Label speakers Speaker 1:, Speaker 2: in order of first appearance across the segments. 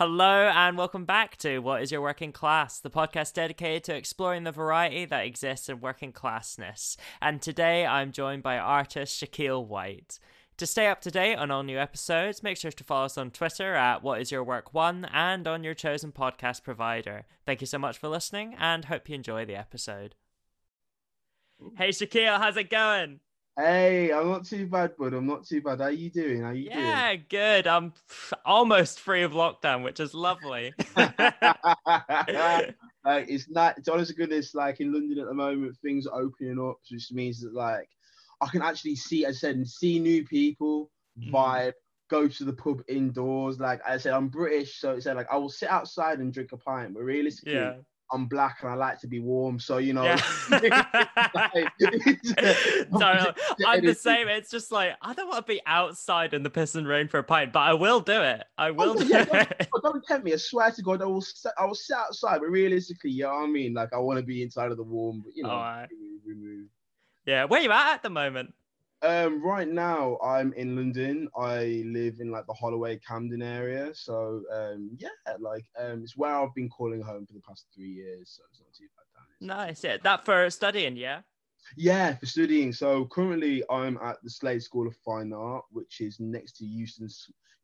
Speaker 1: Hello and welcome back to What is Your Working Class, the podcast dedicated to exploring the variety that exists in working classness. And today I'm joined by artist Shaquille White. To stay up to date on all new episodes, make sure to follow us on Twitter at What Is Your Work One and on your chosen podcast provider. Thank you so much for listening and hope you enjoy the episode. Hey Shaquille, how's it going?
Speaker 2: Hey, I'm not too bad, bud. I'm not too bad. How you doing? How you
Speaker 1: yeah, doing? good. I'm almost free of lockdown, which is lovely.
Speaker 2: like it's not. It's honest to goodness. Like in London at the moment, things are opening up, which means that like I can actually see, as I said, and see new people, mm. vibe, go to the pub indoors. Like I said, I'm British, so it's like I will sit outside and drink a pint, but realistically, yeah. I'm black and I like to be warm, so you know. Yeah.
Speaker 1: totally. I'm the same. It's just like I don't want to be outside in the piss and rain for a pint, but I will do it. I oh, will oh, do yeah,
Speaker 2: it. Don't, don't, tempt me. I swear to God, I will. I will sit outside, but realistically, you know what I mean. Like I want to be inside of the warm, but you know, right.
Speaker 1: remove. Yeah, where you at at the moment?
Speaker 2: Um, right now I'm in London. I live in like the Holloway Camden area. So um, yeah, like um, it's where I've been calling home for the past three years. So it's not too bad.
Speaker 1: Nice. Yeah, that for studying, yeah.
Speaker 2: Yeah, for studying. So currently I'm at the Slade School of Fine Art, which is next to Euston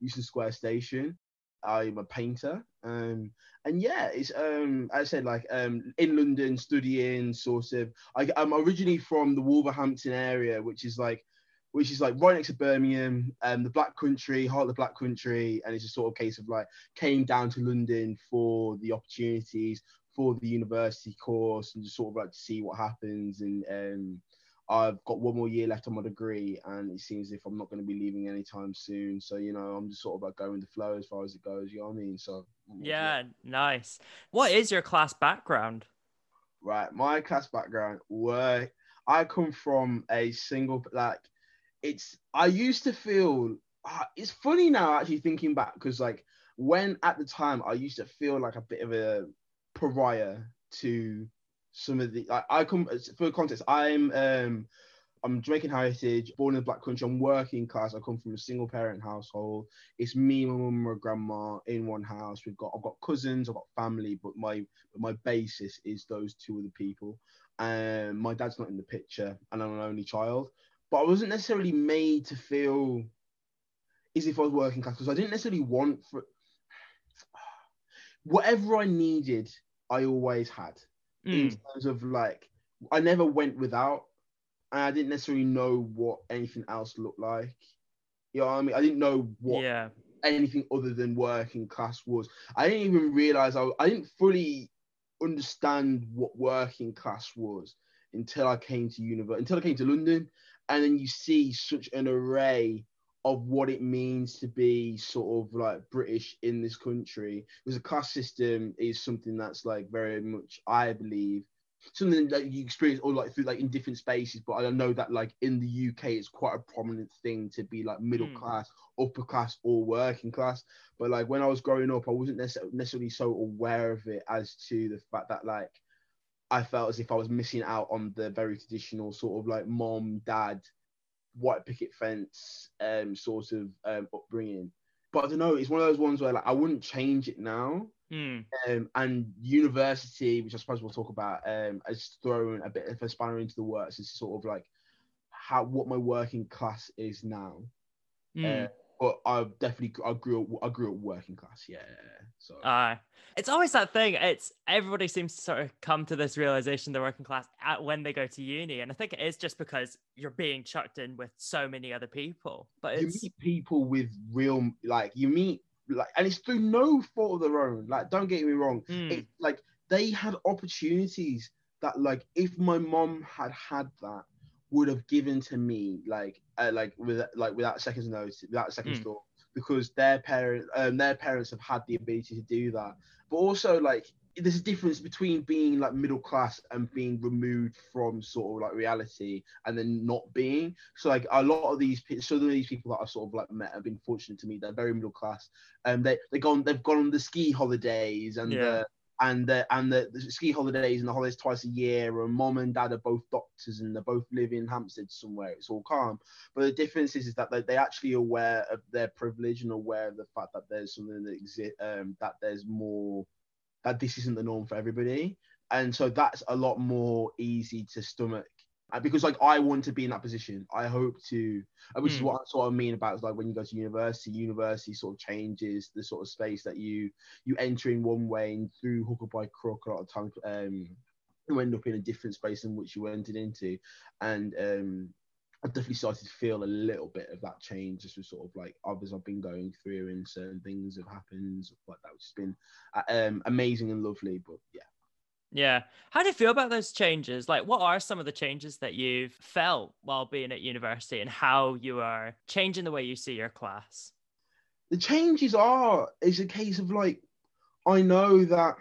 Speaker 2: Euston Square Station. I'm a painter. Um, and yeah, it's um, as I said, like um, in London, studying sort of. I, I'm originally from the Wolverhampton area, which is like, which is like right next to Birmingham, um, the Black Country, heart of the Black Country, and it's a sort of case of like came down to London for the opportunities for the university course and just sort of like to see what happens and um I've got one more year left on my degree, and it seems as if I'm not going to be leaving anytime soon. So you know, I'm just sort of like going with the flow as far as it goes. You know what I mean? So
Speaker 1: yeah, nice. What is your class background?
Speaker 2: Right, my class background. Where I come from a single like, it's I used to feel. Uh, it's funny now actually thinking back because like when at the time I used to feel like a bit of a pariah to some of the like I come for context. I'm um I'm Jamaican heritage, born in the black country. I'm working class. I come from a single parent household. It's me, my mum, my grandma in one house. We've got I've got cousins, I've got family, but my but my basis is those two other people. And um, my dad's not in the picture, and I'm an only child. But I wasn't necessarily made to feel as if I was working class because I didn't necessarily want for whatever I needed. I always had mm. in terms of like I never went without, and I didn't necessarily know what anything else looked like. You know what I mean? I didn't know what yeah. anything other than working class was. I didn't even realize I, I didn't fully understand what working class was until I came to university, until I came to London, and then you see such an array of what it means to be sort of like British in this country. Because the class system is something that's like very much, I believe, something that you experience or like through like in different spaces. But I know that like in the UK, it's quite a prominent thing to be like middle mm. class, upper class, or working class. But like when I was growing up, I wasn't necessarily so aware of it as to the fact that like I felt as if I was missing out on the very traditional sort of like mom, dad, white picket fence um, sort of um, upbringing. But I don't know. It's one of those ones where like I wouldn't change it now.
Speaker 1: Mm.
Speaker 2: Um, and university, which I suppose we'll talk about, um, has thrown a bit of a spanner into the works. Is sort of like how what my working class is now. Mm. Uh, but I definitely I grew up I grew up working class. Yeah. So.
Speaker 1: Uh, it's always that thing. It's everybody seems to sort of come to this realization they're working class at when they go to uni, and I think it is just because you're being chucked in with so many other people. But
Speaker 2: you meet people with real like you meet like, and it's through no fault of their own. Like, don't get me wrong. Mm. It, like they had opportunities that like if my mom had had that would have given to me like uh, like with like without a second's notice without a second's mm. thought because their parents um, their parents have had the ability to do that but also like there's a difference between being like middle class and being removed from sort of like reality and then not being so like a lot of these some of these people that I've sort of like met have been fortunate to me they're very middle class and they they've gone they've gone on the ski holidays and yeah. the and the and the, the, ski holidays and the holidays twice a year, and mom and dad are both doctors and they both live in Hampstead somewhere. It's all calm. But the difference is, is that they, they actually aware of their privilege and aware of the fact that there's something that exists, um, that there's more, that this isn't the norm for everybody. And so that's a lot more easy to stomach because like I want to be in that position. I hope to, uh, which mm. is hmm. what I sort of mean about like when you go to university, university sort of changes the sort of space that you you enter in one way and through hook or by crook a lot of times um you end up in a different space in which you entered into, and um I've definitely started to feel a little bit of that change just with sort of like others I've been going through and certain things have happened like that, which has been uh, um, amazing and lovely. But yeah,
Speaker 1: yeah. How do you feel about those changes? Like, what are some of the changes that you've felt while being at university and how you are changing the way you see your class?
Speaker 2: The changes are, it's a case of like, I know that,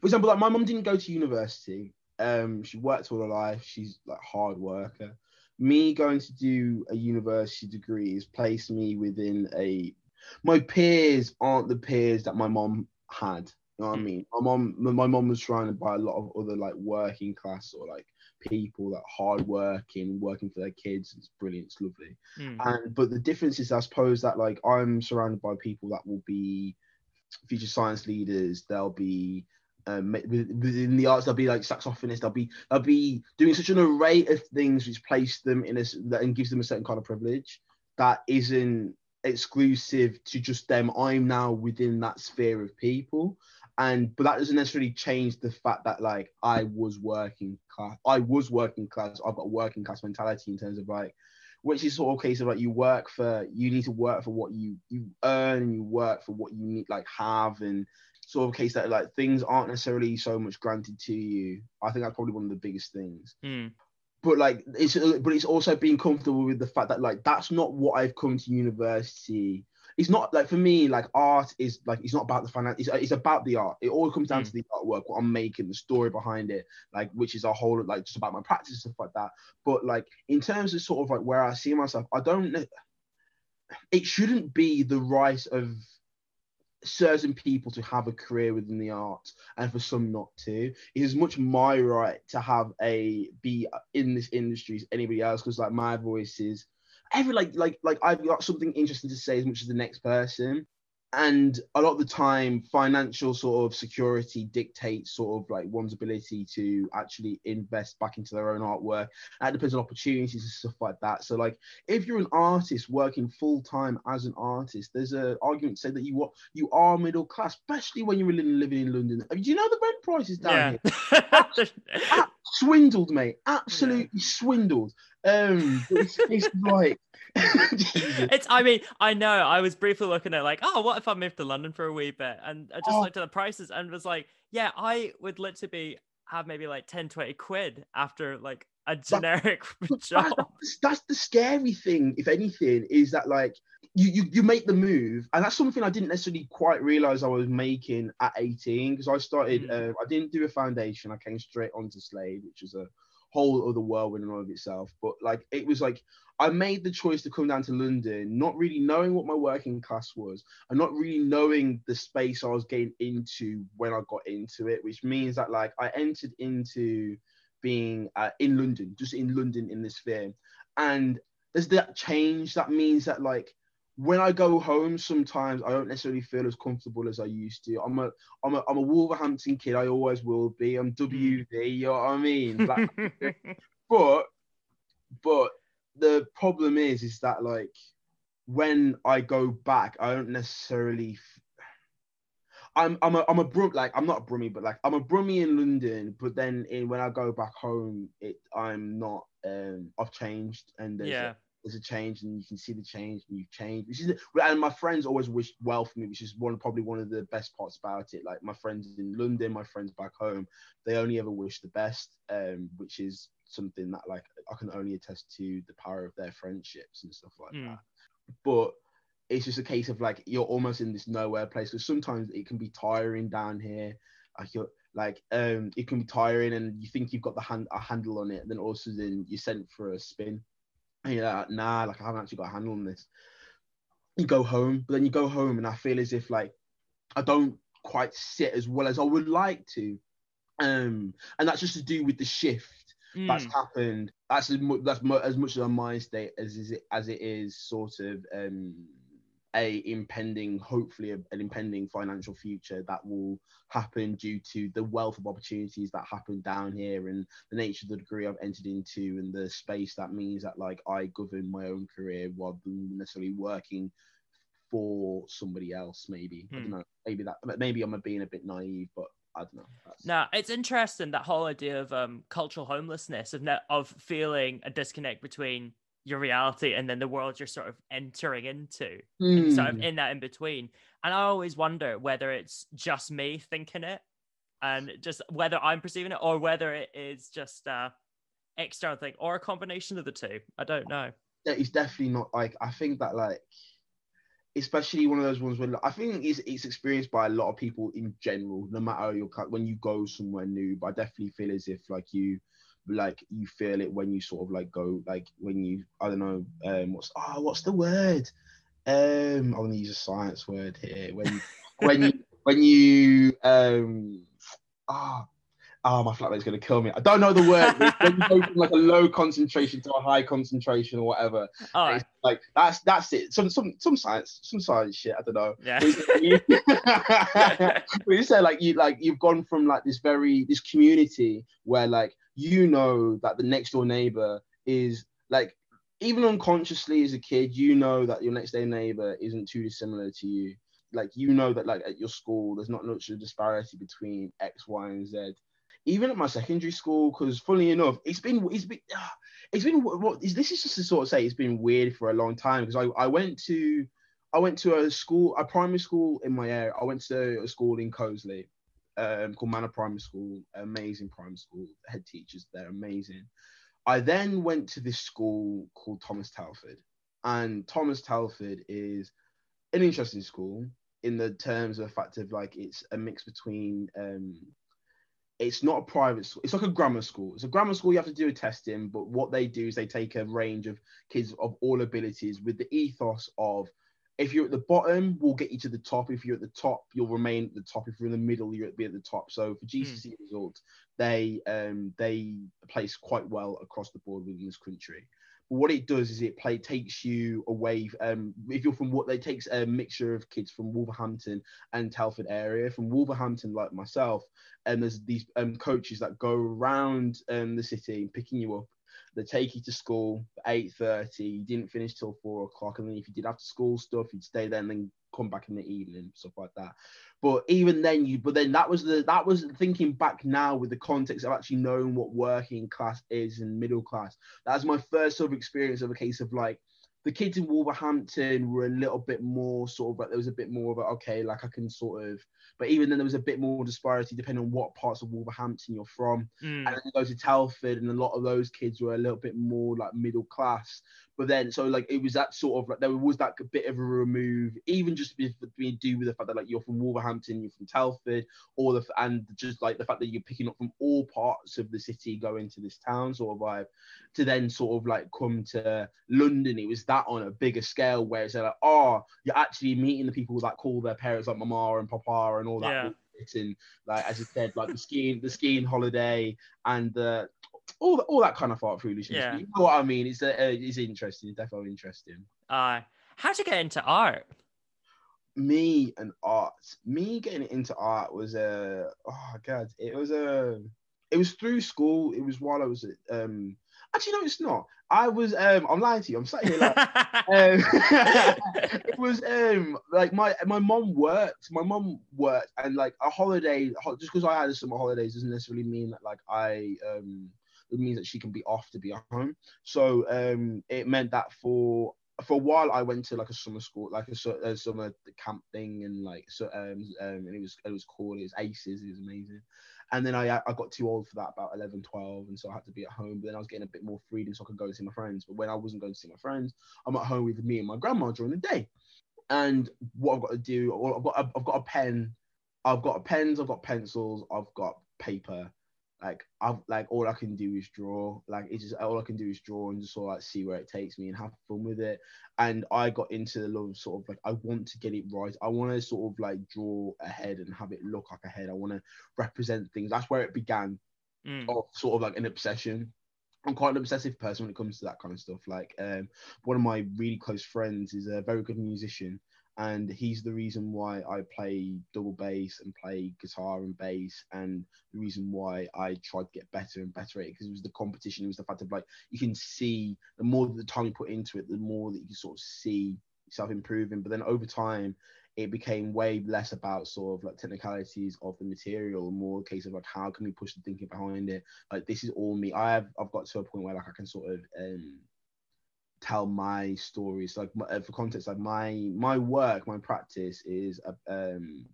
Speaker 2: for example, like my mum didn't go to university. Um, she worked all her life. She's like hard worker. Me going to do a university degree has placed me within a. My peers aren't the peers that my mom had. You know what I hmm. mean? My mom, my mom was surrounded by a lot of other like working class or like people that hard working, working for their kids. It's brilliant, it's lovely. Mm. And but the difference is, I suppose that like I'm surrounded by people that will be future science leaders. They'll be um, within the arts, they'll be like saxophonists. They'll be they'll be doing such an array of things which place them in a and gives them a certain kind of privilege that isn't exclusive to just them. I'm now within that sphere of people and but that doesn't necessarily change the fact that like I was working class. I was working class. I've got a working class mentality in terms of like, which is sort of case of like you work for you need to work for what you you earn and you work for what you need like have and sort of case that like things aren't necessarily so much granted to you. I think that's probably one of the biggest things.
Speaker 1: Mm.
Speaker 2: But like it's but it's also being comfortable with the fact that like that's not what I've come to university it's not like for me like art is like it's not about the finance it's, it's about the art. It all comes down mm. to the artwork what i'm making the story behind it like which is a whole like just about my practice stuff like that. But like in terms of sort of like where i see myself i don't know it shouldn't be the right of certain people to have a career within the arts and for some not to. It is much my right to have a be in this industry as anybody else because like my voice is every like like like I've got something interesting to say as much as the next person. And a lot of the time, financial sort of security dictates sort of like one's ability to actually invest back into their own artwork. That depends on opportunities and stuff like that. So, like, if you're an artist working full time as an artist, there's an argument to say that you what you are middle class, especially when you're living, living in London. Do you know the rent prices down yeah. here? swindled, mate. Absolutely yeah. swindled. Um, it's, it's like
Speaker 1: it's. I mean, I know. I was briefly looking at like, oh, what if I moved to London for a wee bit? And I just oh. looked at the prices and was like, yeah, I would literally be have maybe like 10, 20 quid after like a generic that, job.
Speaker 2: That's, that's the scary thing, if anything, is that like you, you you make the move, and that's something I didn't necessarily quite realize I was making at 18 because I started. Mm. Uh, I didn't do a foundation. I came straight onto Slade, which was a whole other world in and of itself. But like it was like I made the choice to come down to London, not really knowing what my working class was, and not really knowing the space I was getting into when I got into it, which means that like I entered into being uh, in London, just in London in this sphere, and there's that change. That means that like when I go home, sometimes I don't necessarily feel as comfortable as I used to. I'm a I'm a I'm a Wolverhampton kid. I always will be. I'm WV. You know what I mean? but but the problem is is that like when I go back, I don't necessarily. I'm I'm a I'm a brum like I'm not a brummie, but like I'm a brummie in London. But then in when I go back home, it I'm not. Um, I've changed and
Speaker 1: yeah
Speaker 2: there's a change and you can see the change and you've changed. Which is, and my friends always wish well for me, which is one probably one of the best parts about it. Like my friends in London, my friends back home, they only ever wish the best, um, which is something that like I can only attest to the power of their friendships and stuff like mm. that. But it's just a case of like you're almost in this nowhere place because sometimes it can be tiring down here. Like you're like um it can be tiring and you think you've got the hand a handle on it, and then also then you're sent for a spin and you're like, nah, like I haven't actually got a handle on this. You go home, but then you go home, and I feel as if like I don't quite sit as well as I would like to. Um, and that's just to do with the shift mm. that's happened. That's as much that's mo- as much of a mind state as is it as it is sort of um a impending, hopefully, a, an impending financial future that will happen due to the wealth of opportunities that happen down here and the nature of the degree I've entered into and the space that means that like I govern my own career rather than necessarily working for somebody else. Maybe. I don't hmm. know. Maybe that. Maybe I'm being a bit naive, but I don't know.
Speaker 1: That's... Now it's interesting that whole idea of um, cultural homelessness of ne- of feeling a disconnect between your reality and then the world you're sort of entering into mm. sort of hmm. in that in between and i always wonder whether it's just me thinking it and just whether i'm perceiving it or whether it is just a external thing or a combination of the two i don't know
Speaker 2: yeah, it's definitely not like i think that like especially one of those ones where I think it's, it's experienced by a lot of people in general, no matter your when you go somewhere new. But I definitely feel as if like you like you feel it when you sort of like go like when you I don't know um what's oh what's the word um I'm gonna use a science word here when when you when you um ah oh, oh, my flatmate's gonna kill me. I don't know the word. when you go from like a low concentration to a high concentration or whatever. Oh, like that's that's it. Some some some science, some science shit. I don't know. Yeah. but you said like you like you've gone from like this very this community where like you know that the next door neighbor is like even unconsciously as a kid, you know that your next door neighbor isn't too dissimilar to you. Like you know that like at your school, there's not much of a disparity between X, Y, and Z. Even at my secondary school, because funny enough, it's been it's been it's been what is this is just to sort of say it's been weird for a long time because I, I went to I went to a school a primary school in my area. I went to a school in Coseley um, called Manor Primary School, amazing primary school. The head teachers, they're amazing. I then went to this school called Thomas Telford, and Thomas Telford is an interesting school in the terms of the fact of like it's a mix between um, it's not a private school. It's like a grammar school. It's a grammar school. You have to do a testing, but what they do is they take a range of kids of all abilities with the ethos of if you're at the bottom, we'll get you to the top. If you're at the top, you'll remain at the top. If you're in the middle, you'll be at the top. So for GCSE mm. results, they um, they place quite well across the board within this country. But what it does is it play takes you away. Um, if you're from what they takes a mixture of kids from Wolverhampton and Telford area. From Wolverhampton, like myself, and there's these um, coaches that go around um, the city picking you up they take you to school at 8.30 you didn't finish till 4 o'clock and then if you did after school stuff you'd stay there and then come back in the evening stuff like that. But even then you but then that was the that was thinking back now with the context of actually knowing what working class is and middle class. That was my first sort of experience of a case of like the kids in Wolverhampton were a little bit more sort of, but there was a bit more of a, okay, like I can sort of, but even then there was a bit more disparity depending on what parts of Wolverhampton you're from. Mm. And then you go to Telford, and a lot of those kids were a little bit more like middle class. But then, so like it was that sort of like there was that bit of a remove, even just being due with the fact that like you're from Wolverhampton, you're from Telford, all the and just like the fact that you're picking up from all parts of the city going to this town sort of vibe, to then sort of like come to London. It was that on a bigger scale where it's like, oh, you're actually meeting the people that call their parents like mama and papa and all that. Yeah. And like as you said, like the skiing, the skiing holiday, and the all the, all that kind of art foolishness. Yeah. You know what I mean? It's uh, it's interesting. It's definitely interesting.
Speaker 1: Uh, how'd you get into art?
Speaker 2: Me and art. Me getting into art was a uh, oh god, it was a uh, it was through school. It was while I was at um actually no, it's not. I was um I'm lying to you. I'm sat here like um, it was um like my my mom worked. My mom worked and like a holiday just because I had a summer holidays doesn't necessarily mean that like I um it means that she can be off to be at home. So um, it meant that for for a while I went to like a summer school, like a, a summer camp thing, and like so um, um and it was it was cool. It was aces. It was amazing. And then I I got too old for that, about 11, 12, and so I had to be at home. But then I was getting a bit more freedom, so I could go and see my friends. But when I wasn't going to see my friends, I'm at home with me and my grandma during the day. And what I've got to do, I've got I've got a pen, I've got pens, I've got pencils, I've got paper, like I've like all I can do is draw. Like it's just all I can do is draw and just sort of like see where it takes me and have fun with it. And I got into the love of sort of like I want to get it right. I want to sort of like draw a head and have it look like a head. I want to represent things. That's where it began. Mm. Of sort of like an obsession. I'm quite an obsessive person when it comes to that kind of stuff. Like um, one of my really close friends is a very good musician and he's the reason why I play double bass and play guitar and bass, and the reason why I tried to get better and better at it because it was the competition. It was the fact of like you can see the more the time you put into it, the more that you can sort of see yourself improving. But then over time, it became way less about sort of like technicalities of the material, more case of like how can we push the thinking behind it. Like this is all me. I have I've got to a point where like I can sort of um tell my stories. Like uh, for context, like my my work, my practice is uh, um,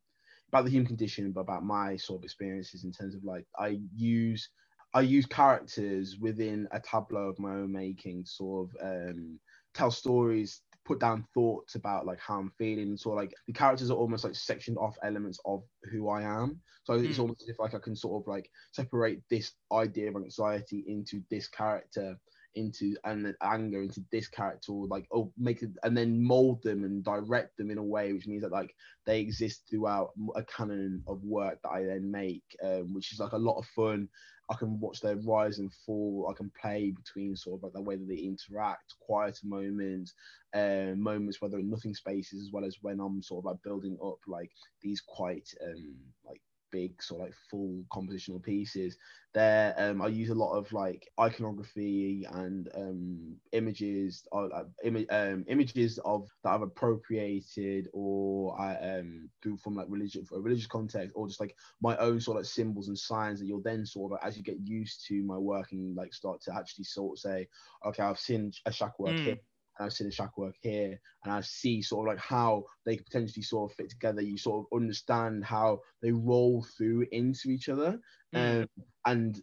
Speaker 2: about the human condition, but about my sort of experiences in terms of like I use I use characters within a tableau of my own making, sort of um, tell stories, put down thoughts about like how I'm feeling. So like the characters are almost like sectioned off elements of who I am. So mm. it's hmm. almost as if like I can sort of like separate this idea of anxiety into this character into and anger into this character or like oh make it and then mold them and direct them in a way which means that like they exist throughout a canon of work that i then make um, which is like a lot of fun. I can watch their rise and fall. I can play between sort of like the way that they interact quieter moments uh, moments where there are nothing spaces as well as when i'm sort of like building up like these quite um like big sort of like full compositional pieces there um, i use a lot of like iconography and um, images uh, Im- um, images of that i've appropriated or i um through from like religion for a religious context or just like my own sort of like symbols and signs that you'll then sort of as you get used to my work and like start to actually sort of say okay i've seen a Shaq work mm. here and I've seen the Shaq work here, and I see sort of like how they could potentially sort of fit together. You sort of understand how they roll through into each other, mm. um, and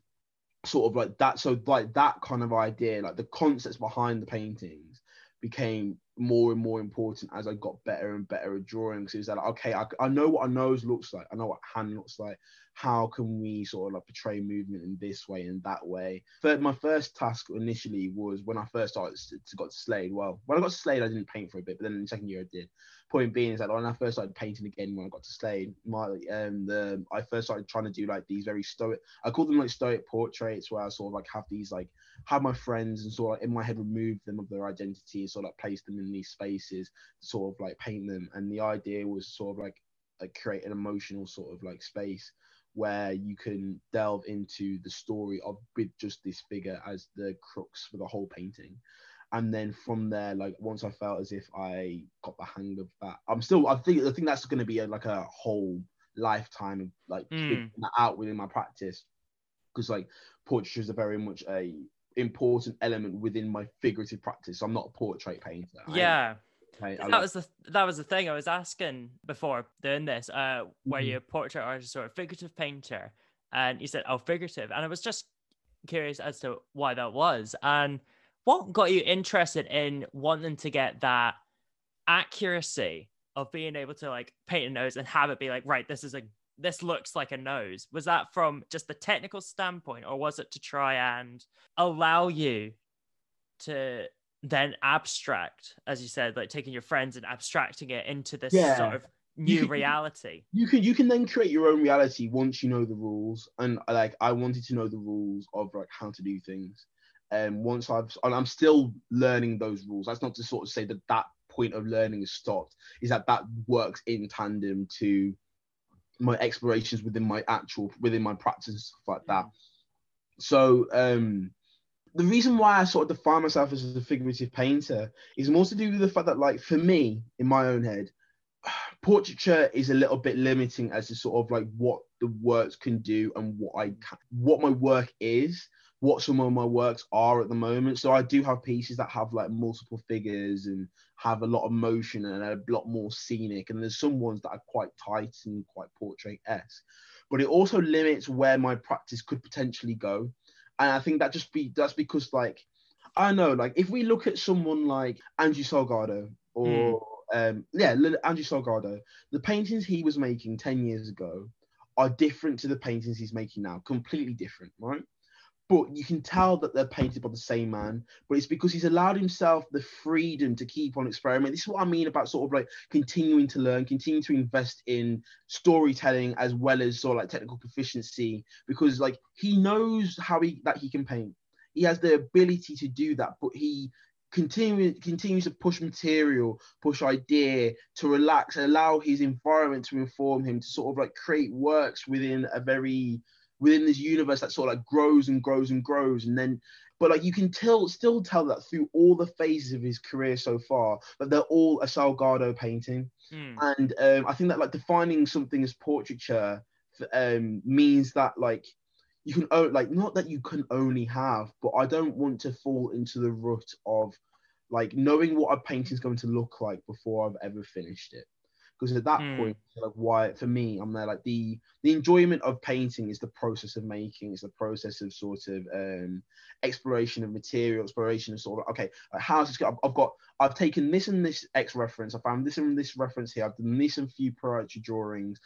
Speaker 2: sort of like that. So like that kind of idea, like the concepts behind the paintings, became more and more important as I got better and better at drawing. So it's like, okay, I, I know what a nose looks like. I know what hand looks like how can we sort of like portray movement in this way and that way. But my first task initially was when I first started to got to Slade. Well, when I got to Slade, I didn't paint for a bit, but then in the second year I did. Point being is that when I first started painting again, when I got to Slade, my um the I first started trying to do like these very stoic. I call them like stoic portraits, where I sort of like have these like have my friends and sort of like, in my head remove them of their identity and sort of like place them in these spaces, sort of like paint them. And the idea was sort of like like create an emotional sort of like space where you can delve into the story of with just this figure as the crux for the whole painting and then from there like once i felt as if i got the hang of that i'm still i think i think that's going to be a, like a whole lifetime of like mm. that out within my practice because like portraiture is a very much a important element within my figurative practice i'm not a portrait painter
Speaker 1: yeah Right, that was the that was the thing I was asking before doing this. Uh, were mm-hmm. you a portrait artist or a figurative painter? And you said, "Oh, figurative," and I was just curious as to why that was, and what got you interested in wanting to get that accuracy of being able to like paint a nose and have it be like, right, this is a this looks like a nose. Was that from just the technical standpoint, or was it to try and allow you to then abstract, as you said, like taking your friends and abstracting it into this yeah. sort of new you reality.
Speaker 2: You can you can then create your own reality once you know the rules. And like I wanted to know the rules of like how to do things. And um, once I've and I'm still learning those rules. That's not to sort of say that that point of learning is stopped. Is that that works in tandem to my explorations within my actual within my practice and stuff like that. So um the reason why I sort of define myself as a figurative painter is more to do with the fact that, like, for me, in my own head, portraiture is a little bit limiting as to sort of like what the works can do and what I can, what my work is, what some of my works are at the moment. So I do have pieces that have like multiple figures and have a lot of motion and a lot more scenic, and there's some ones that are quite tight and quite portrait esque. But it also limits where my practice could potentially go and I think that just be that's because like I know, like if we look at someone like Andrew Salgado or mm. um, yeah, Andrew Salgado, the paintings he was making ten years ago are different to the paintings he's making now, completely different, right? But you can tell that they're painted by the same man, but it's because he's allowed himself the freedom to keep on experimenting. This is what I mean about sort of like continuing to learn, continuing to invest in storytelling as well as sort of like technical proficiency, because like he knows how he that he can paint. He has the ability to do that, but he continue, continues to push material, push idea, to relax and allow his environment to inform him to sort of like create works within a very within this universe that sort of like grows and grows and grows and then but like you can tell still tell that through all the phases of his career so far that they're all a Salgado painting
Speaker 1: Mm.
Speaker 2: and um, I think that like defining something as portraiture um, means that like you can own like not that you can only have, but I don't want to fall into the rut of like knowing what a painting's going to look like before I've ever finished it. Because at that
Speaker 1: Mm.
Speaker 2: point, like why for me, I'm there like the the enjoyment of painting is the process of making, it's the process of sort of um exploration of material, exploration of sort of okay, like how's this? go- I've, I've got I've taken this and this X reference, I found this and this reference here, I've done this and few priority drawings.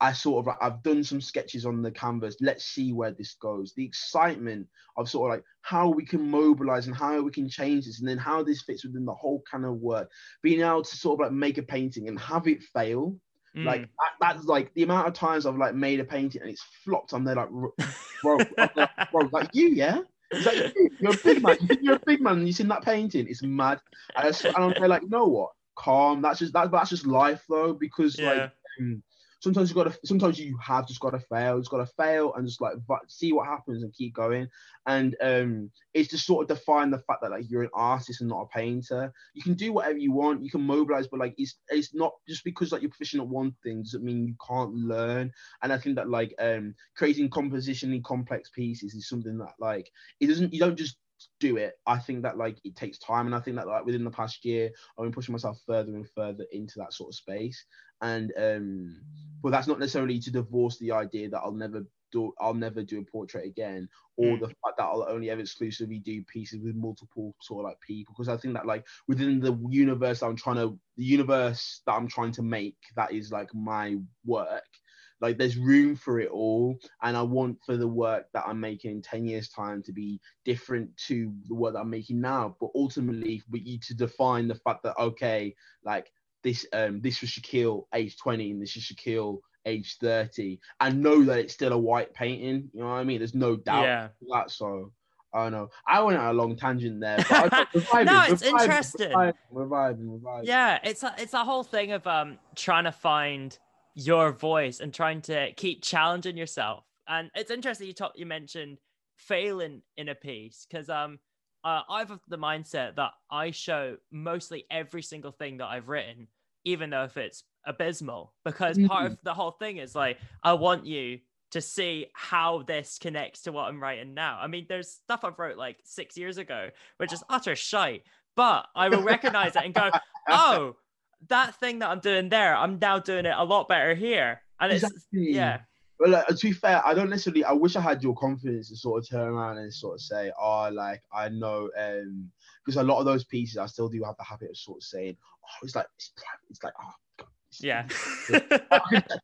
Speaker 2: I sort of I've done some sketches on the canvas. Let's see where this goes. The excitement of sort of like how we can mobilize and how we can change this, and then how this fits within the whole kind of work. Being able to sort of like make a painting and have it fail,
Speaker 1: Mm.
Speaker 2: like that, that's like the amount of times I've like made a painting and it's flopped. I'm there like, "R- bro, bro, like you, yeah. You? You're a big man. You you're a big man you've seen that painting? It's mad. And, I and I'm like, you know what? Calm. That's just that, that's just life though, because
Speaker 1: yeah.
Speaker 2: like um, sometimes you gotta sometimes you have just gotta fail just gotta fail and just like see what happens and keep going. And um it's to sort of define the fact that like you're an artist and not a painter. You can do whatever you want you can mobilize but like it's it's not just because like you're proficient at one thing doesn't mean you can't learn. And i think that like um creating compositionally complex pieces is something that like it doesn't you don't just do it. I think that like it takes time. And i think that like within the past year i've been pushing myself further and further into that sort of space and um but that's not necessarily to divorce the idea that I'll never do I'll never do a portrait again or
Speaker 1: Mm.
Speaker 2: the fact that I'll only ever exclusively do pieces with multiple sort of like people. Because I think that like within the universe I'm trying to the universe that I'm trying to make that is like my work like there's room for it all. And I want for the work that I'm making in 10 years time to be different to the work that I'm making now. But ultimately for you to define the fact that okay like this um this was Shaquille age 20 and this is Shaquille age 30 and know that it's still a White painting you know what I mean there's no doubt
Speaker 1: Yeah.
Speaker 2: that so I don't know I went on a long tangent there but I thought we're vibing,
Speaker 1: No, it's
Speaker 2: vibing,
Speaker 1: interesting.
Speaker 2: we're vibing, we're vibing.
Speaker 1: Yeah, it's a, it's a whole thing of um trying to find your voice and trying to keep challenging yourself. And it's interesting you talk you mentioned failing in a piece because um uh, I've of the mindset that I show mostly every single thing that I've written, even though if it's abysmal, because part of the whole thing is like I want you to see how this connects to what I'm writing now. I mean, there's stuff I've wrote like six years ago, which is utter shite, but I will recognize it and go, oh, that thing that I'm doing there, I'm now doing it a lot better here. And it's yeah,
Speaker 2: But like, to be fair, I don't necessarily. I wish I had your confidence to sort of turn around and sort of say, "Oh, like I know," um, because a lot of those pieces, I still do have the habit of sort of saying, "Oh, it's like it's private." It's like, oh, it's-
Speaker 1: yeah,
Speaker 2: I,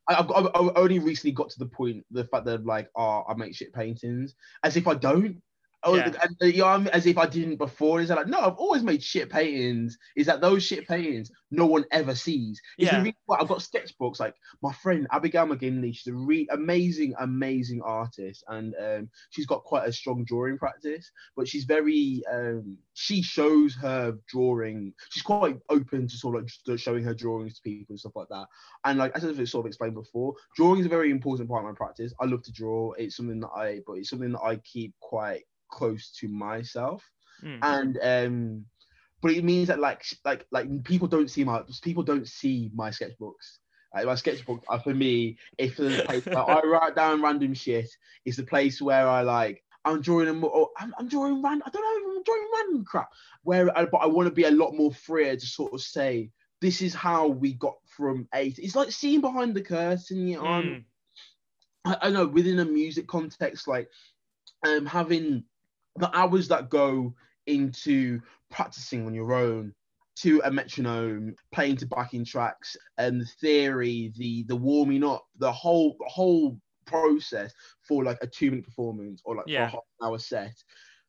Speaker 2: I've, I've, I've only recently got to the point, the fact that like, oh, I make shit paintings, as if I don't. Oh,
Speaker 1: Yeah.
Speaker 2: and, you know, as if I didn't before. Is that like, no, I've always made shit paintings. Is that those shit paintings no one ever sees? It's
Speaker 1: Yeah.
Speaker 2: I've got sketchbooks. Like my friend Abigail McGinley, she's a re- amazing, amazing artist, and um, she's got quite a strong drawing practice. But she's very, um, she shows her drawing. She's quite open to sort of like showing her drawings to people and stuff like that. And like as I've sort of explained before, drawing is a very important part of my practice. I love to draw. It's something that I, but it's something that I keep quite close to myself.
Speaker 1: Mm.
Speaker 2: And um, but it means that like like like people don't see my people don't see my sketchbooks. Like my sketchbook uh, for me, if the place where I write down random shit, it's the place where I like I'm drawing a more. I'm, I'm drawing random. I don't know. I'm drawing random crap. Where, I, but I want to be a lot more freer to sort of say this is how we got from eight. It's like seeing behind the curtain. You know,
Speaker 1: Mm.
Speaker 2: I, I know within a music context, like um having the hours that go into practicing on your own to a metronome, playing to backing tracks, and the theory, the the warming up, the whole the whole process for like a two minute performance or like
Speaker 1: Yeah.
Speaker 2: a half hour set.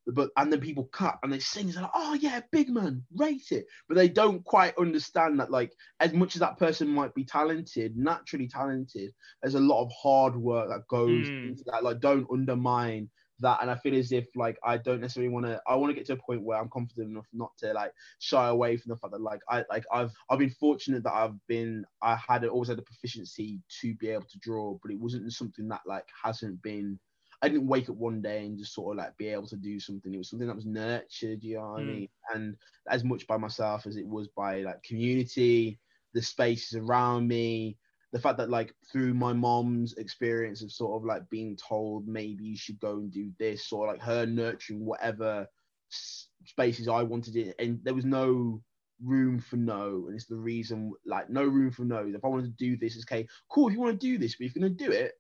Speaker 2: But and then people cut and they sing, they're like, oh yeah, big man, rate it. But they don't quite understand that, like, as much as that person might be talented, naturally talented, there's a lot of hard work that goes
Speaker 1: Mm.
Speaker 2: into that. Like, don't undermine that. And I feel as if like I don't necessarily want to. I want to get to a point where I'm confident enough not to like shy away from the fact that like I like I've I've been fortunate that I've been I had always had the proficiency to be able to draw, but it wasn't something that like hasn't been. I didn't wake up one day and just sort of like be able to do something. It was something that was nurtured, you know what I
Speaker 1: Mm.
Speaker 2: mean? And as much by myself as it was by like community, the spaces around me, the fact that like through my mom's experience of sort of like being told maybe you should go and do this or like her nurturing whatever spaces I wanted it and there was no room for no and it's the reason like no room for no if I wanted to do this it's okay. Cool if you want to do this but if you're gonna do it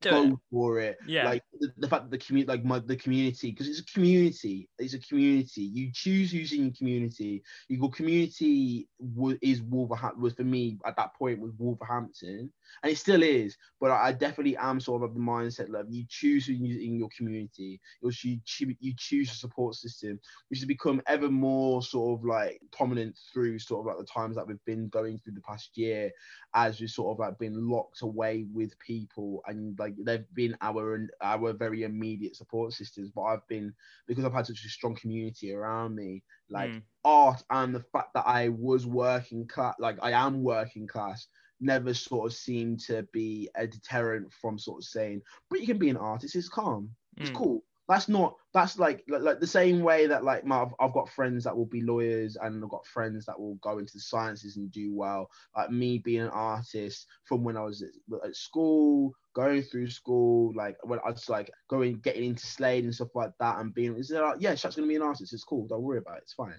Speaker 1: Do
Speaker 2: go
Speaker 1: it.
Speaker 2: for it
Speaker 1: Yeah.
Speaker 2: like the, the fact that the community like my the community because it's a community it's a community you choose who's in your community your community w- is Wolverhampton was for me at that point was Wolverhampton and it still is but I, I definitely am sort of of the mindset that you choose who you in your community you you, choo- you choose a support system which has become ever more sort of like prominent through sort of like the times that we've been going through the past year as we've sort of like been locked away with people and like they've been our our very immediate support systems but i've been because i've had such a strong community around me like
Speaker 1: Mm.
Speaker 2: art and the fact that i was working class like i am working class never sort of seemed to be a deterrent from sort of saying but you can be an artist it's calm it's
Speaker 1: Mm.
Speaker 2: cool that's not that's like, like like the same way that like my I've, I've got friends that will be lawyers and I've got friends that will go into the sciences and do well. Like me being an artist from when I was at, at school going through school like when I was like going getting into Slade and stuff like that and being is like yeah Shaq's gonna be an artist it's cool don't worry about it it's fine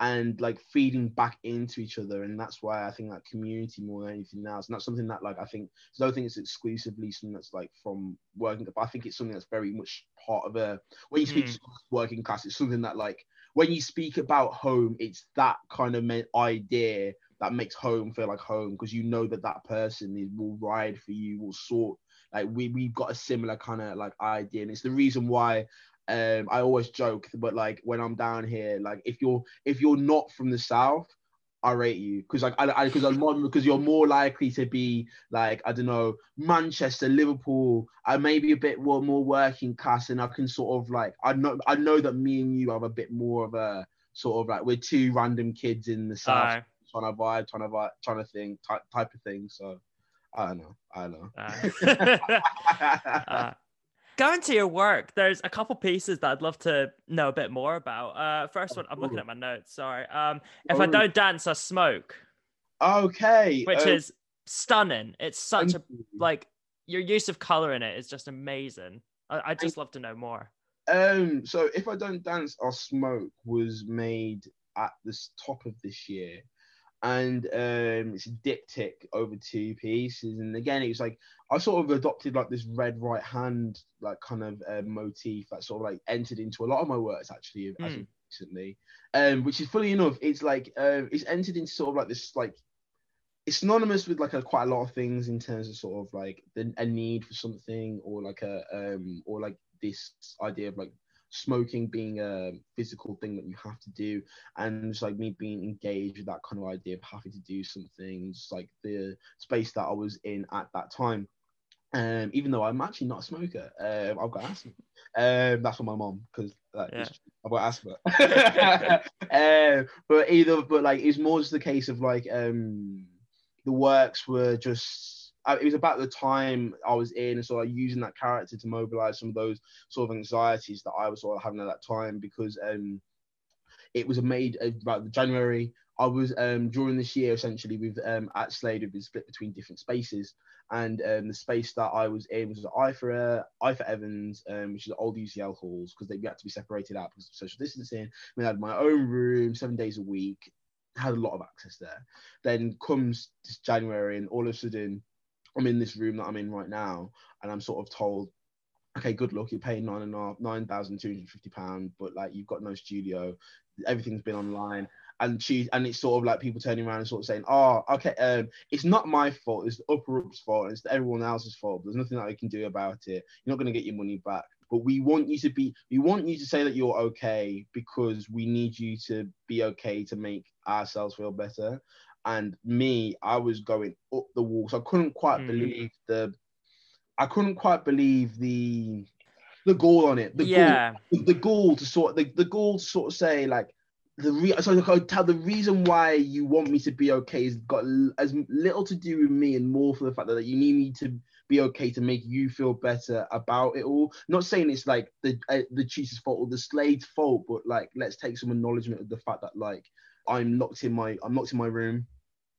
Speaker 2: and like feeding back into each other and that's why i think that community more than anything else and that's something that like i think I don't think it's exclusively something that's like from working but i think it's something that's very much part of a when you speak
Speaker 1: Mm.
Speaker 2: working class it's something that like when you speak about home it's that kind of idea that makes home feel like home because you know that that person is, will ride for you will sort like we we've got a similar kind of like idea and it's the reason why um i always joke but like when i'm down here like if you're if you're not from the south I rate you because like I because I'm more because you're more likely to be like I don't know Manchester, Liverpool, I maybe a bit more, more working class, and I can sort of like I know I know that me and you have a bit more of a sort of like we're two random kids in the south
Speaker 1: Aye.
Speaker 2: trying to vibe, trying to vibe, trying to think type type of thing. So I don't know, I don't know.
Speaker 1: Aye. Uh, going to your work, there's a couple pieces that I'd love to know a bit more about. Uh, first one, I'm looking at my notes. Sorry. Um, if I
Speaker 2: Oh.
Speaker 1: don't dance, I smoke,
Speaker 2: okay,
Speaker 1: which
Speaker 2: uh,
Speaker 1: is stunning. It's such a like your use of color in it is just amazing. I I just love to know more.
Speaker 2: Um, so if I don't dance, I'll smoke was made at the top of this year, and um, it's a diptych over two pieces. And again, it was like I sort of adopted like this red right hand like kind of uh, motif that sort of like entered into a lot of my works actually as
Speaker 1: Mm.
Speaker 2: of recently. Um, which is funny enough, it's like uh, it's entered into sort of like this like it's synonymous with like a, quite a lot of things in terms of sort of like the, a need for something or like a um or like this idea of like smoking being a physical thing that you have to do and just like me being engaged with that kind of idea of having to do something just like the space that I was in at that time. Um even though I'm actually not a smoker um I've got asthma. Um that's for my mom because like,
Speaker 1: Yeah.
Speaker 2: I've got asthma. Um but either but like it's more just the case of like um the works were just uh, it was about the time I was in and sort of using that character to mobilize some of those sort of anxieties that I was sort of having at that time because um it was made about January. I was um during this year essentially with um at Slade we've been split between different spaces and um the space that I was in was Ifor Ifor Evans um which is the old UCL halls because they had to be separated out because of social distancing. I mean, I had my own room seven days a week, had a lot of access there. Then comes January and all of a sudden I'm in this room that I'm in right now and I'm sort of told okay, good luck. You're paying nine and a half, nine thousand two hundred fifty pound, but like you've got no studio. Everything's been online, and she and it's sort of like people turning around and sort of saying, "Oh, okay, um, it's not my fault. It's the upper up's fault. It's everyone else's fault. There's nothing that I can do about it. You're not going to get your money back." But we want you to be, we want you to say that you're okay because we need you to be okay to make ourselves feel better. And me, I was going up the walls. So I couldn't quite mm. believe the, I couldn't quite believe the, the goal on it. The
Speaker 1: yeah.
Speaker 2: Goal, the goal to sort, the, the goal to sort of say like, the re- so I tell the reason why you want me to be okay has got as little to do with me and more for the fact that you need me to be okay to make you feel better about it all. Not saying it's like the uh, the cheater's fault or the Slade's fault, but like let's take some acknowledgement of the fact that like I'm locked in my I'm locked in my room.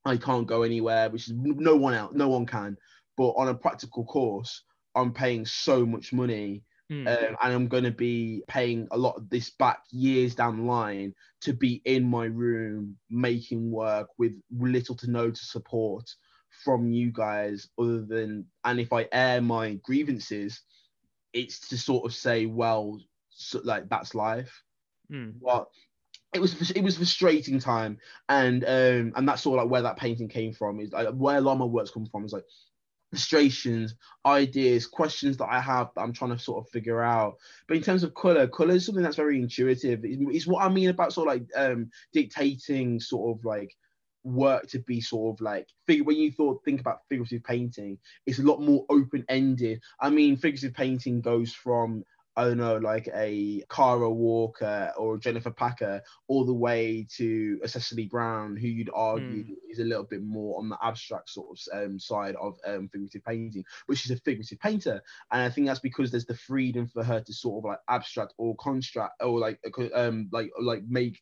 Speaker 2: I can't go anywhere, which is no one out, no one can. But on a practical course, I'm paying so much money Mm. Um, and I'm going to be paying a lot of this back years down the line to be in my room making work with little to no to support from you guys, other than, and if I air my grievances, it's to sort of say, well, so, like that's life. Mm. But it was it was frustrating time, and um, and that's sort of like where that painting came from. Is like, where a lot of my works come from. Is like frustrations, ideas, questions that I have that I'm trying to sort of figure out. But in terms of color, color is something that's very intuitive. It's, it's what I mean about sort of like um, dictating sort of like work to be sort of like when you thought think about figurative painting it's a lot more open ended i mean figurative painting goes from I don't know, like a Kara Walker or Jennifer Packer, all the way to a Cecily Brown, who you'd argue mm. is a little bit more on the abstract sort of um, side of um, figurative painting, but she's a figurative painter, and I think that's because there's the freedom for her to sort of like abstract or construct or like um like like make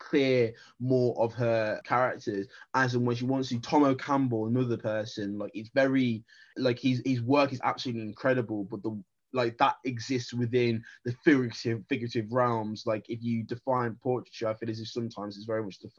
Speaker 2: clear more of her characters as and when she wants to. Tomo Campbell, another person, like it's very like his his work is absolutely incredible, but the like that exists within the figurative figurative realms. Like if you define portraiture i feel as if sometimes it's very much def-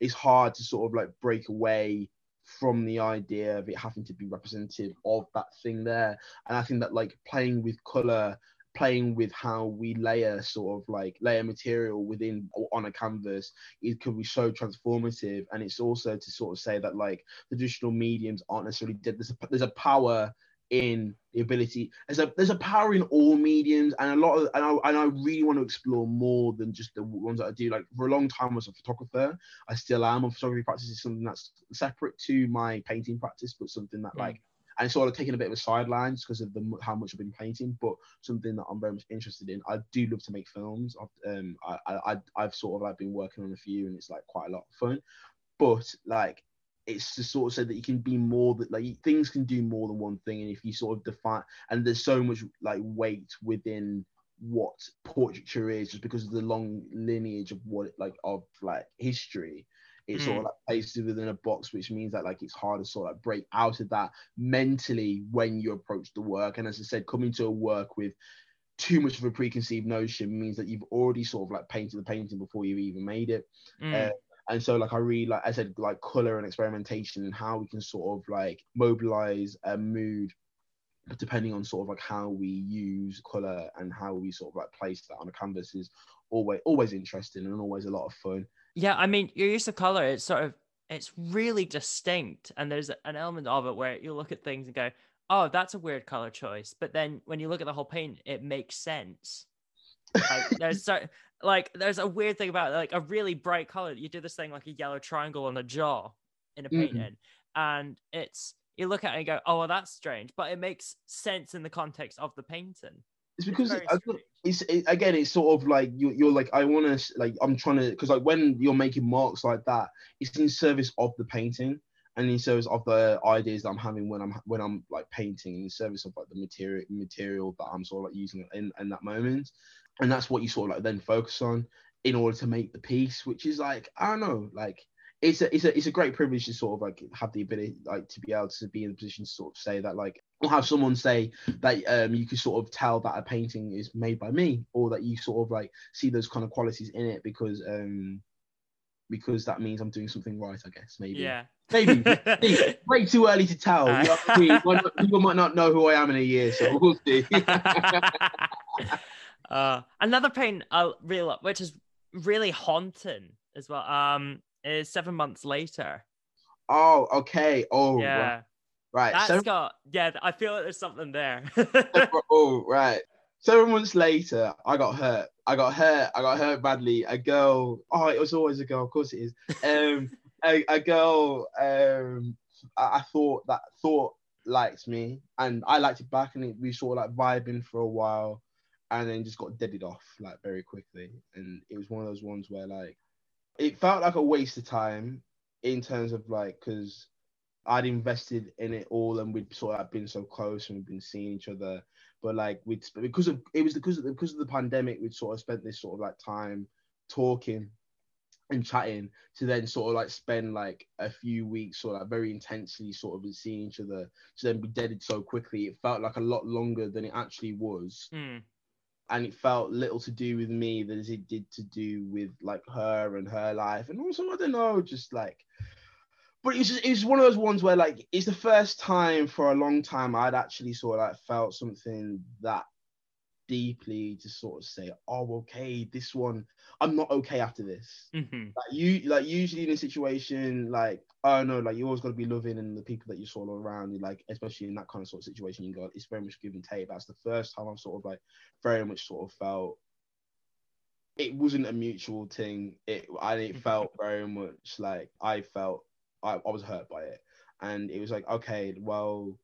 Speaker 2: it's hard to sort of like break away from the idea of it having to be representative of that thing there. And i think that like playing with color playing with how we layer sort of like layer material within on a canvas it can be so transformative. And it's also to sort of say that like traditional mediums aren't necessarily dead. There's a, there's a power in the ability. There's a there's a power in all mediums, and a lot of and I, and I really want to explore more than just the ones that I do. Like for a long time, I was a photographer. I still am. A photography practice is something that's separate to my painting practice, but something that mm. like and it's sort of taking a bit of a sideline because of the how much I've been painting, but something that I'm very much interested in. I do love to make films. I've um I I I've sort of like been working on a few, and it's like quite a lot of fun. But like it's to sort of say that you can be more that like things can do more than one thing and if you sort of define and there's so much like weight within what portraiture is just because of the long lineage of what like of like history it's mm. sort of like placed within a box which means that like it's hard to sort of like break out of that mentally when you approach the work and as i said coming to a work with too much of a preconceived notion means that you've already sort of like painted the painting before you even made it mm. uh, and so like i really like i said like color and experimentation and how we can sort of like mobilize a mood depending on sort of like how we use color and how we sort of like place that on a canvas is always always interesting and always a lot of fun.
Speaker 1: Yeah i mean your use of color it's sort of it's really distinct and there's an element of it where you look at things and go oh that's a weird color choice. But then when you look at the whole paint it makes sense. Like, there's so like there's a weird thing about like a really bright color. You do this thing like a yellow triangle on a jaw in a painting, mm-hmm. and it's you look at it and go, oh well, that's strange, but it makes sense in the context of the painting.
Speaker 2: It's because it's, it's it, again, it's sort of like you, you're like I want to like I'm trying to because like when you're making marks like that, it's in service of the painting and in service of the ideas that I'm having when I'm when I'm like painting in service of like the material material that I'm sort of like using in, in that moment and that's what you sort of like then focus on in order to make the piece which is like i don't know like it's a it's a it's a great privilege to sort of like have the ability like to be able to be in a position to sort of say that like or have someone say that um you could sort of tell that a painting is made by me or that you sort of like see those kind of qualities in it because um because that means I'm doing something right, I guess. Maybe.
Speaker 1: Yeah.
Speaker 2: Maybe. way too early to tell. You know People might not know who I am in a year, so we'll see.
Speaker 1: Uh, another painting I really love, which is really haunting as well. Um, is seven months later.
Speaker 2: Oh, okay. Oh,
Speaker 1: yeah.
Speaker 2: right. right.
Speaker 1: That's
Speaker 2: Seven,
Speaker 1: got yeah. I feel like there's something there.
Speaker 2: oh, right. Seven months later, I got hurt. I got hurt. I got hurt badly. A girl. Oh, it was always a girl. Of course it is. Um, a, a girl. Um, I, I thought that thought liked me, and I liked it back, and we sort of like vibing for a while, and then just got deaded off like very quickly. And it was one of those ones where like it felt like a waste of time in terms of like because I'd invested in it all, and we'd sort of been so close, and we'd been seeing each other but like we'd because of it was because of the, because of the pandemic we'd sort of spent this sort of like time talking and chatting to then sort of like spend like a few weeks or like very intensely sort of seeing each other to then be deaded so quickly it felt like a lot longer than it actually was
Speaker 1: Mm.
Speaker 2: And it felt little to do with me than as it did to do with like her and her life. And also i don't know just like but it's just, it's one of those ones where like it's the first time for a long time I'd actually sort of like felt something that deeply to sort of say, oh, okay, this one, I'm not okay after this.
Speaker 1: hmm
Speaker 2: Like you, like usually in a situation like, oh no, like you always got to be loving and the people that you sort of around, you like especially in that kind of sort of situation, you got it's very much give and take. That's the first time I've sort of like very much sort of felt it wasn't a mutual thing. It and it felt very much like I felt I, I was hurt by it, and it was like okay, well,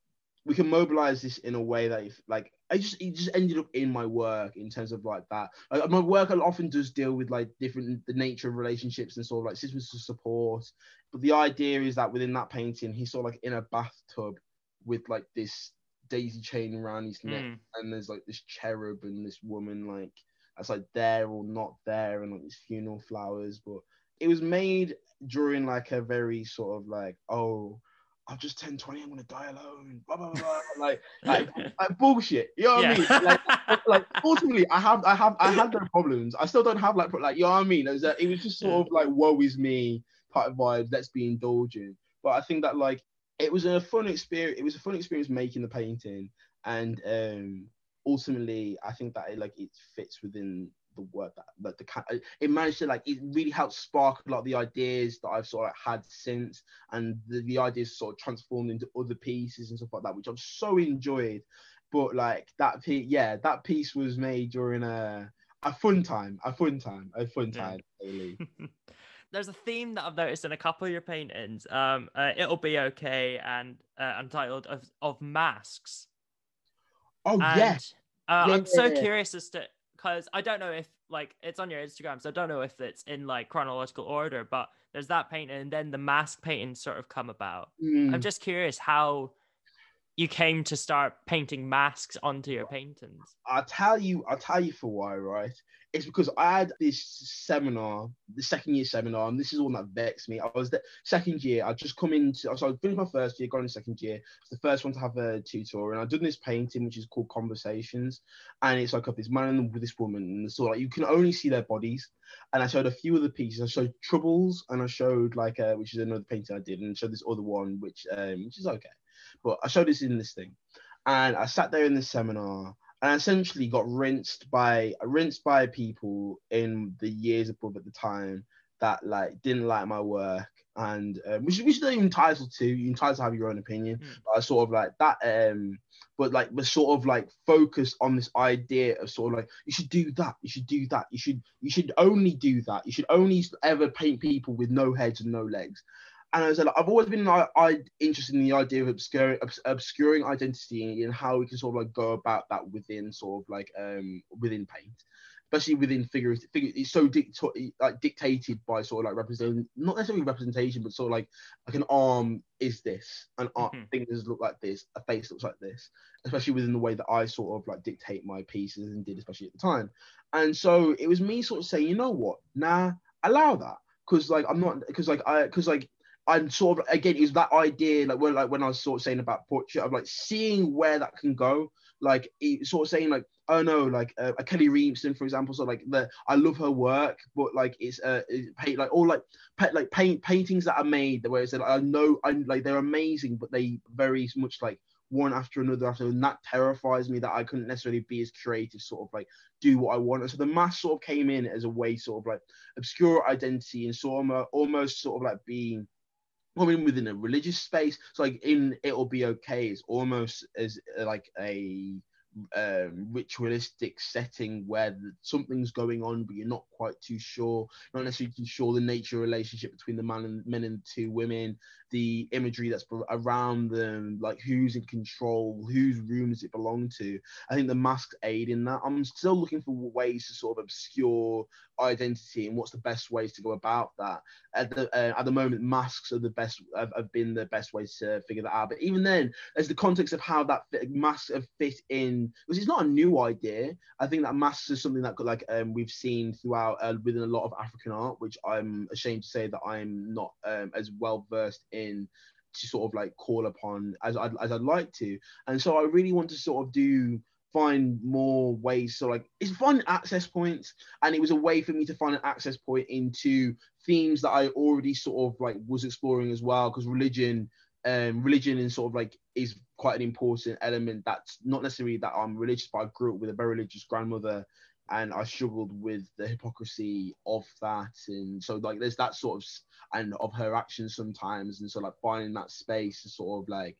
Speaker 2: we can mobilize this in a way that if, like I just it just ended up in my work in terms of like that. Like, my work often does deal with like different the nature of relationships and sort of like systems of support, but the idea is that within that painting, he's sort of like in a bathtub with like this daisy chain around his neck,
Speaker 1: Mm.
Speaker 2: and there's like this cherub and this woman like that's like there or not there, and like these funeral flowers. But it was made during like a very sort of like, oh, I've just turned 20, I'm gonna die alone. Blah blah blah. blah. like, like, like bullshit. You know what I mean? Like, like ultimately, I have, I have, I had no problems. I still don't have like, like, you know what I mean? It was, uh, it was just sort of like, woe is me type of vibes. Let's be indulgent. But I think that like, it was a fun experience. It was a fun experience making the painting, and um, ultimately, I think that it like it fits within the work that like the it managed to like it really helped spark a lot of the ideas that I've sort of had since, and the, the ideas sort of transformed into other pieces and stuff like that, which I've so enjoyed. But like that piece, yeah, that piece was made during a a fun time, a fun time, a fun
Speaker 1: Yeah.
Speaker 2: time. Really.
Speaker 1: There's a theme that I've noticed in a couple of your paintings. Um, uh, it'll be okay, and uh, untitled of of masks.
Speaker 2: Oh
Speaker 1: And
Speaker 2: yeah,
Speaker 1: uh,
Speaker 2: Yeah,
Speaker 1: I'm so
Speaker 2: yeah, yeah.
Speaker 1: curious as to because I don't know if like it's on your Instagram, so I don't know if it's in like chronological order. But there's that painting, and then the mask painting sort of come about.
Speaker 2: Mm.
Speaker 1: I'm just curious how you came to start painting masks onto your paintings.
Speaker 2: I'll tell you, I'll tell you for why, right? It's because I had this seminar, the second year seminar, and this is all that vexed me. I was the second year, I just come into, so I finished my first year, got in second year. It's the first one to have a tutor, and I've done this painting, which is called Conversations, and it's like of this man with this woman, and so like you can only see their bodies. And I showed a few of the pieces. I showed Troubles, and I showed like, uh, which is another painting I did, and showed this other one, which um, which is okay, but I showed this in this thing, and I sat there in the seminar and I essentially got rinsed by rinsed by people in the years above at the time that like didn't like my work. And um, which which you're entitled to. You're entitled to have your own opinion.
Speaker 1: Mm.
Speaker 2: but I sort of like that um but like was sort of like focused on this idea of sort of like you should do that you should do that you should you should only do that you should only ever paint people with no heads and no legs and I was like, I've always been like, I interested in the idea of obscuring obs- obscuring identity and how we can sort of like go about that within sort of like um within paint, especially within figures. Figure it's so dict- like dictated by sort of like represent not necessarily representation, but sort of like like an arm is this, an arm
Speaker 1: Mhm.
Speaker 2: fingers look like this, a face looks like this, especially within the way that I sort of like dictate my pieces and did, especially at the time. And so it was me sort of saying, you know what, nah, allow that because like I'm not because like I because like I'm sort of again is that idea like when like when I was sort of saying about portrait of like seeing where that can go like sort of saying like oh no like uh, Kelly Reemtsen for example so like the I love her work but like it's uh paint like all like like paint paintings that are made The where it's like I know I like they're amazing but they very much like one after another after and that terrifies me that I couldn't necessarily be as creative, sort of like do what I want. And so the mask sort of came in as a way, sort of like obscure identity and sort of almost sort of like being coming within a religious space. So like in It'll Be Okay, it's almost as like a um, ritualistic setting where something's going on, but you're not quite too sure, not necessarily too sure the nature relationship between the man and men and the two women, the imagery that's around them, like who's in control, whose room does it belong to. I think the masks aid in that. I'm still looking for ways to sort of obscure identity and what's the best ways to go about that. At the uh, at the moment, masks are the best have, have, been the best ways to figure that out. But even then, there's the context of how that fit, masks have fit in because it's not a new idea. I think that masks is something that like um, we've seen throughout uh, within a lot of African art, which I'm ashamed to say that I'm not um, as well versed in in to sort of like call upon as I'd, as I'd like to. And so I really want to sort of do find more ways. So like it's fun access points, and it was a way for me to find an access point into themes that I already sort of like was exploring as well. Because religion, um, religion and sort of like is quite an important element. That's not necessarily that I'm religious, but I grew up with a very religious grandmother and I struggled with the hypocrisy of that, and so like there's that sort of and of her actions sometimes, and so like finding that space to sort of like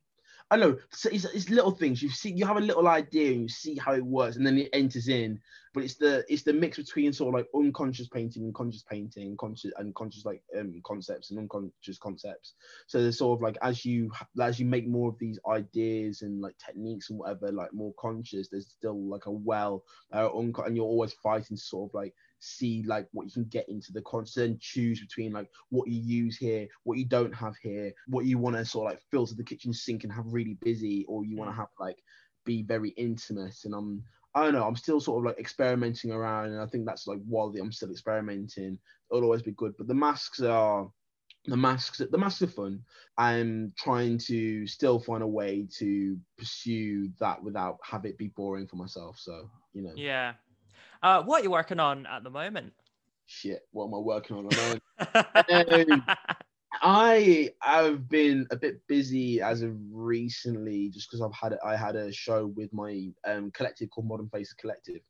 Speaker 2: I know it's, it's, little things. You see, you have a little idea, and you see how it works, and then it enters in. But it's the it's the mix between sort of like unconscious painting and conscious painting, conscious and conscious like um concepts and unconscious concepts. So there's sort of like as you as you make more of these ideas and like techniques and whatever, like more conscious, there's still like a well, uh, un- and you're always fighting sort of like see like what you can get into the content choose between like what you use here what you don't have here what you want to sort of like filter the kitchen sink and have really busy or you want to mm. have like be very intimate and i'm I don't know. I'm still sort of like experimenting around, and I think that's like while I'm still experimenting, it'll always be good. But the masks are the masks. The masks are fun. I'm trying to still find a way to pursue that without have it be boring for myself. So you know.
Speaker 1: Yeah, uh, what are you working on at the moment?
Speaker 2: Shit, what am I working on? um, I have been a bit busy as of recently, just because I've had I had a show with my um, collective called Modern Faces Collective,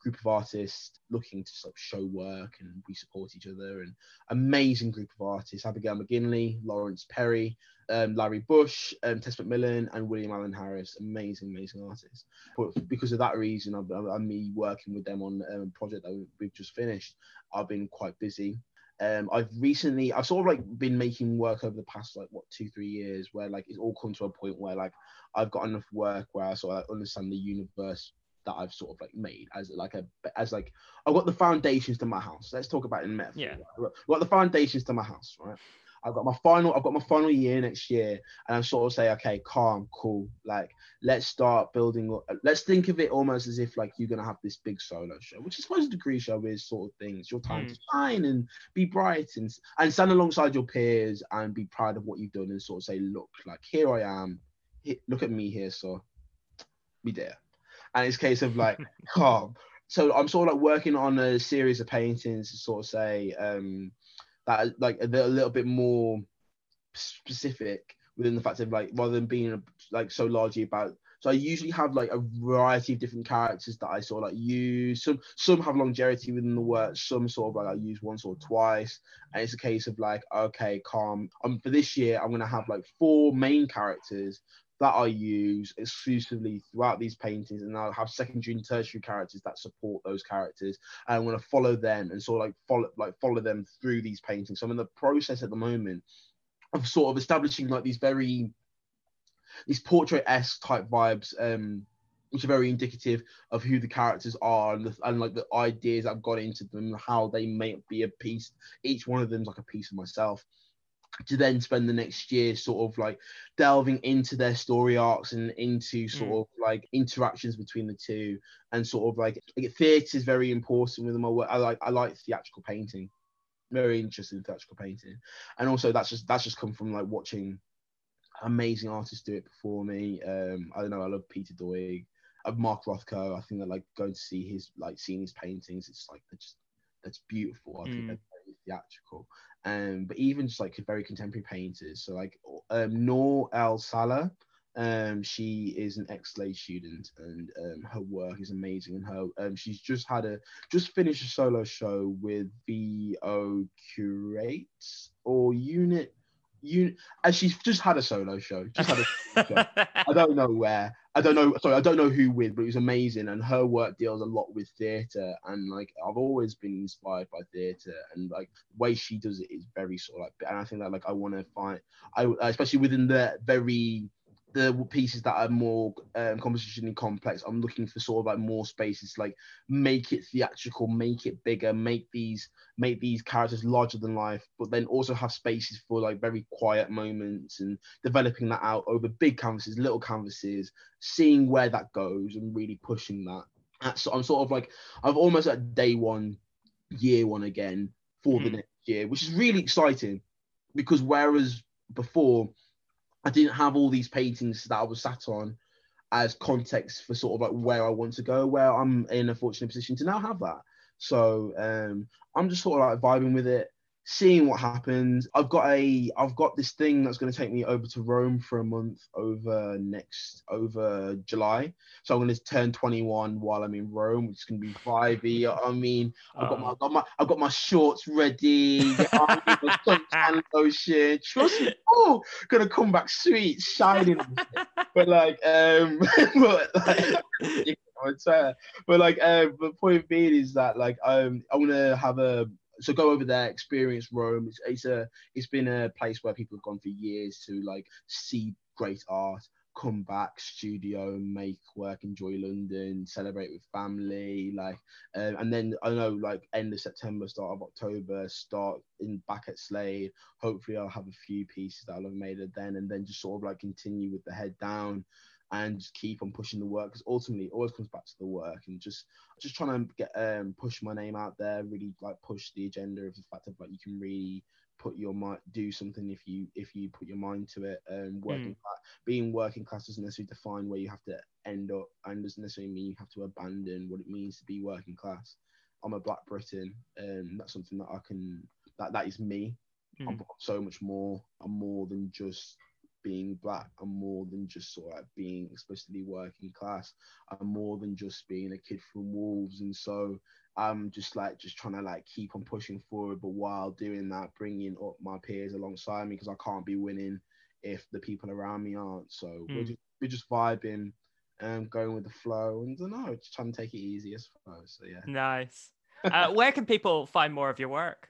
Speaker 2: group of artists looking to sort of show work and we support each other and amazing group of artists Abigail McGinley, Lawrence Perry, um, Larry Bush, um, Tess McMillan, and William Allen Harris. Amazing, amazing artists. But because of that reason, I'm me working with them on um, a project that we've just finished. I've been quite busy. Um, I've recently, I've sort of like been making work over the past like what two, three years, where like it's all come to a point where like I've got enough work where I sort of like, understand the universe that I've sort of like made as like a as like I've got the foundations to my house. Let's talk about it in metaphor.
Speaker 1: Yeah.
Speaker 2: I've got the foundations to my house, right? I've got my final, I've got my final year next year, and I sort of say, okay, calm, cool. Like, let's start building. Let's think of it almost as if like you're gonna have this big solo show, which is suppose a degree show is sort of thing. It's your time mm. to shine and be bright and and stand alongside your peers and be proud of what you've done and sort of say, look, like here I am, look at me here, so be there. And it's a case of like calm. So I'm sort of like working on a series of paintings to sort of say. um that like they're a little bit more specific within the fact of like rather than being like so largely about so I usually have like a variety of different characters that I sort of like use. Some some have longevity within the work. Some sort of like I use once or twice, and it's a case of like okay, calm. Um, for this year I'm gonna have like four main characters that I use exclusively throughout these paintings, and I'll have secondary and tertiary characters that support those characters, and I'm going to follow them and sort of like follow like follow them through these paintings. So I'm in the process at the moment of sort of establishing like these very these portrait esque type vibes, um, which are very indicative of who the characters are and, the, and like the ideas I've got into them, how they may be a piece. Each one of them is like a piece of myself to then spend the next year sort of like delving into their story arcs and into sort mm. of like interactions between the two and sort of like, like theatre is very important with them. I like I like theatrical painting, very interested in theatrical painting, and also that's just that's just come from like watching amazing artists do it before me. Um, I don't know, I love Peter Doig, of Mark Rothko. I think that like going to see his like seeing his paintings, it's like they're just that's beautiful. I mm. think they're very theatrical. Um, but even just like very contemporary painters, so like um, Noor El Salah, Um, she is an ex-Slade student, and um, her work is amazing. And her, um, she's just had a just finished a solo show with VO Curates or Unit you and she's just had a solo show. Just had a show. I don't know where. I don't know. Sorry, I don't know who with, but it was amazing. And her work deals a lot with theatre, and like I've always been inspired by theatre, and like the way she does it is very sort of like. And I think that like I want to find, I especially within the very the pieces that are more um, compositionally complex, I'm looking for sort of like more spaces, like make it theatrical, make it bigger, make these make these characters larger than life, but then also have spaces for like very quiet moments and developing that out over big canvases, little canvases, seeing where that goes and really pushing that. So I'm sort of like I've almost at day one, year one again for mm. the hmm. next year, which is really exciting because whereas before I didn't have all these paintings that I was sat on as context for sort of like where I want to go, where I'm in a fortunate position to now have that. So um, I'm just sort of like vibing with it seeing what happens. I've got a I've got this thing that's going to take me over to Rome for a month over next over July. So I'm going to turn 21 while I'm in Rome, which is going to be vibey. I mean, I've got my I've got my I've got my shorts ready. and lotion. Trust me, oh, gonna come back sweet, shining. but like, um, but like. But like, uh, the point being is that like um, I want to have a so go over there, experience Rome. It's, it's a it's been a place where people have gone for years to like see great art, come back, studio, make work, enjoy London, celebrate with family, like, um, and then I know like end of September, start of October, start in back at Slade. Hopefully, I'll have a few pieces that I'll have made then, and then just sort of like continue with the head down and just keep on pushing the work because ultimately it always comes back to the work and just just trying to get um push my name out there really like push the agenda of the fact of like you can really put your mind do something if you if you put your mind to it um working mm. class, being working class doesn't necessarily define where you have to end up and doesn't necessarily mean you have to abandon what it means to be working class i'm a black briton and um, that's something that i can that that is me mm. i'm so much more i'm more than just being black and more than just sort of like being explicitly working class and more than just being a kid from Wolves. And so I'm just like just trying to like keep on pushing forward, but while doing that, bringing up my peers alongside me because I can't be winning if the people around me aren't. So mm. we're, hmm. just, we're just vibing and going with the flow and I don't know, just trying to take it easy, I suppose. So yeah.
Speaker 1: Nice. Uh, where can people find more of your work?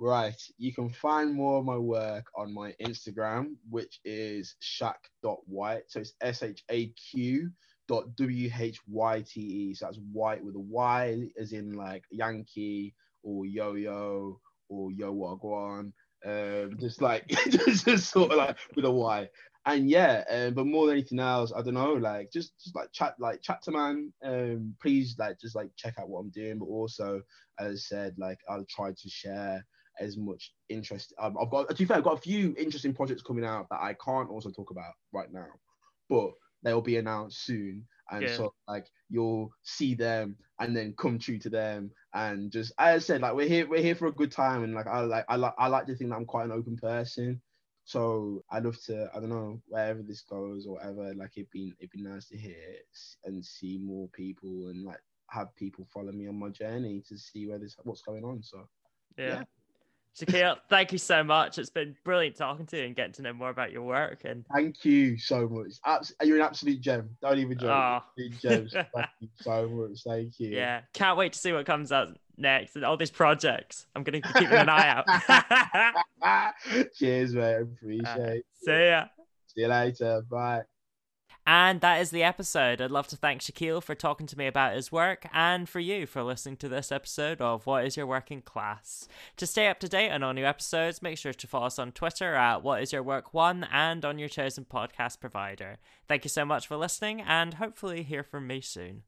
Speaker 2: Right. You can find more of my work on my Instagram, which is shaq.white. So it's S H A Q dot W H Y T E. So that's white with a Y, as in like Yankee or Yo Yo or Yo Wagwan. Um, just like just, just sort of like with a Y. And yeah, um, but more than anything else, I don't know, like just just like chat like chat to man. Um, please like just like check out what I'm doing, but also as I said, like I'll try to share as much interest. Um, I've got to be fair, I've got a few interesting projects coming out that I can't also talk about right now, but they'll be announced soon. And yeah. so like you'll see them and then come true to them and just as I said, like we're here we're here for a good time and like I like I like I like to think that I'm quite an open person. So I'd love to I don't know wherever this goes or whatever. Like it'd be it'd be nice to hear and see more people and like have people follow me on my journey to see where this what's going on. So
Speaker 1: yeah. yeah. Shaquille, thank you so much. It's been brilliant talking to you and getting to know more about your work. And
Speaker 2: thank you so much. Abs- you're an absolute gem. Don't even joke. Oh. Gems. thank you so much. Thank you.
Speaker 1: Yeah, can't wait to see what comes out next and all these projects. I'm gonna be keeping an eye
Speaker 2: out. Cheers, mate. Appreciate. Uh,
Speaker 1: see ya.
Speaker 2: See you later. Bye.
Speaker 1: And that is the episode. I'd love to thank Shaquille for talking to me about his work and for you for listening to this episode of What is Your Working Class. To stay up to date on all new episodes, make sure to follow us on Twitter at What is Your Work One and on your chosen podcast provider. Thank you so much for listening and hopefully hear from me soon.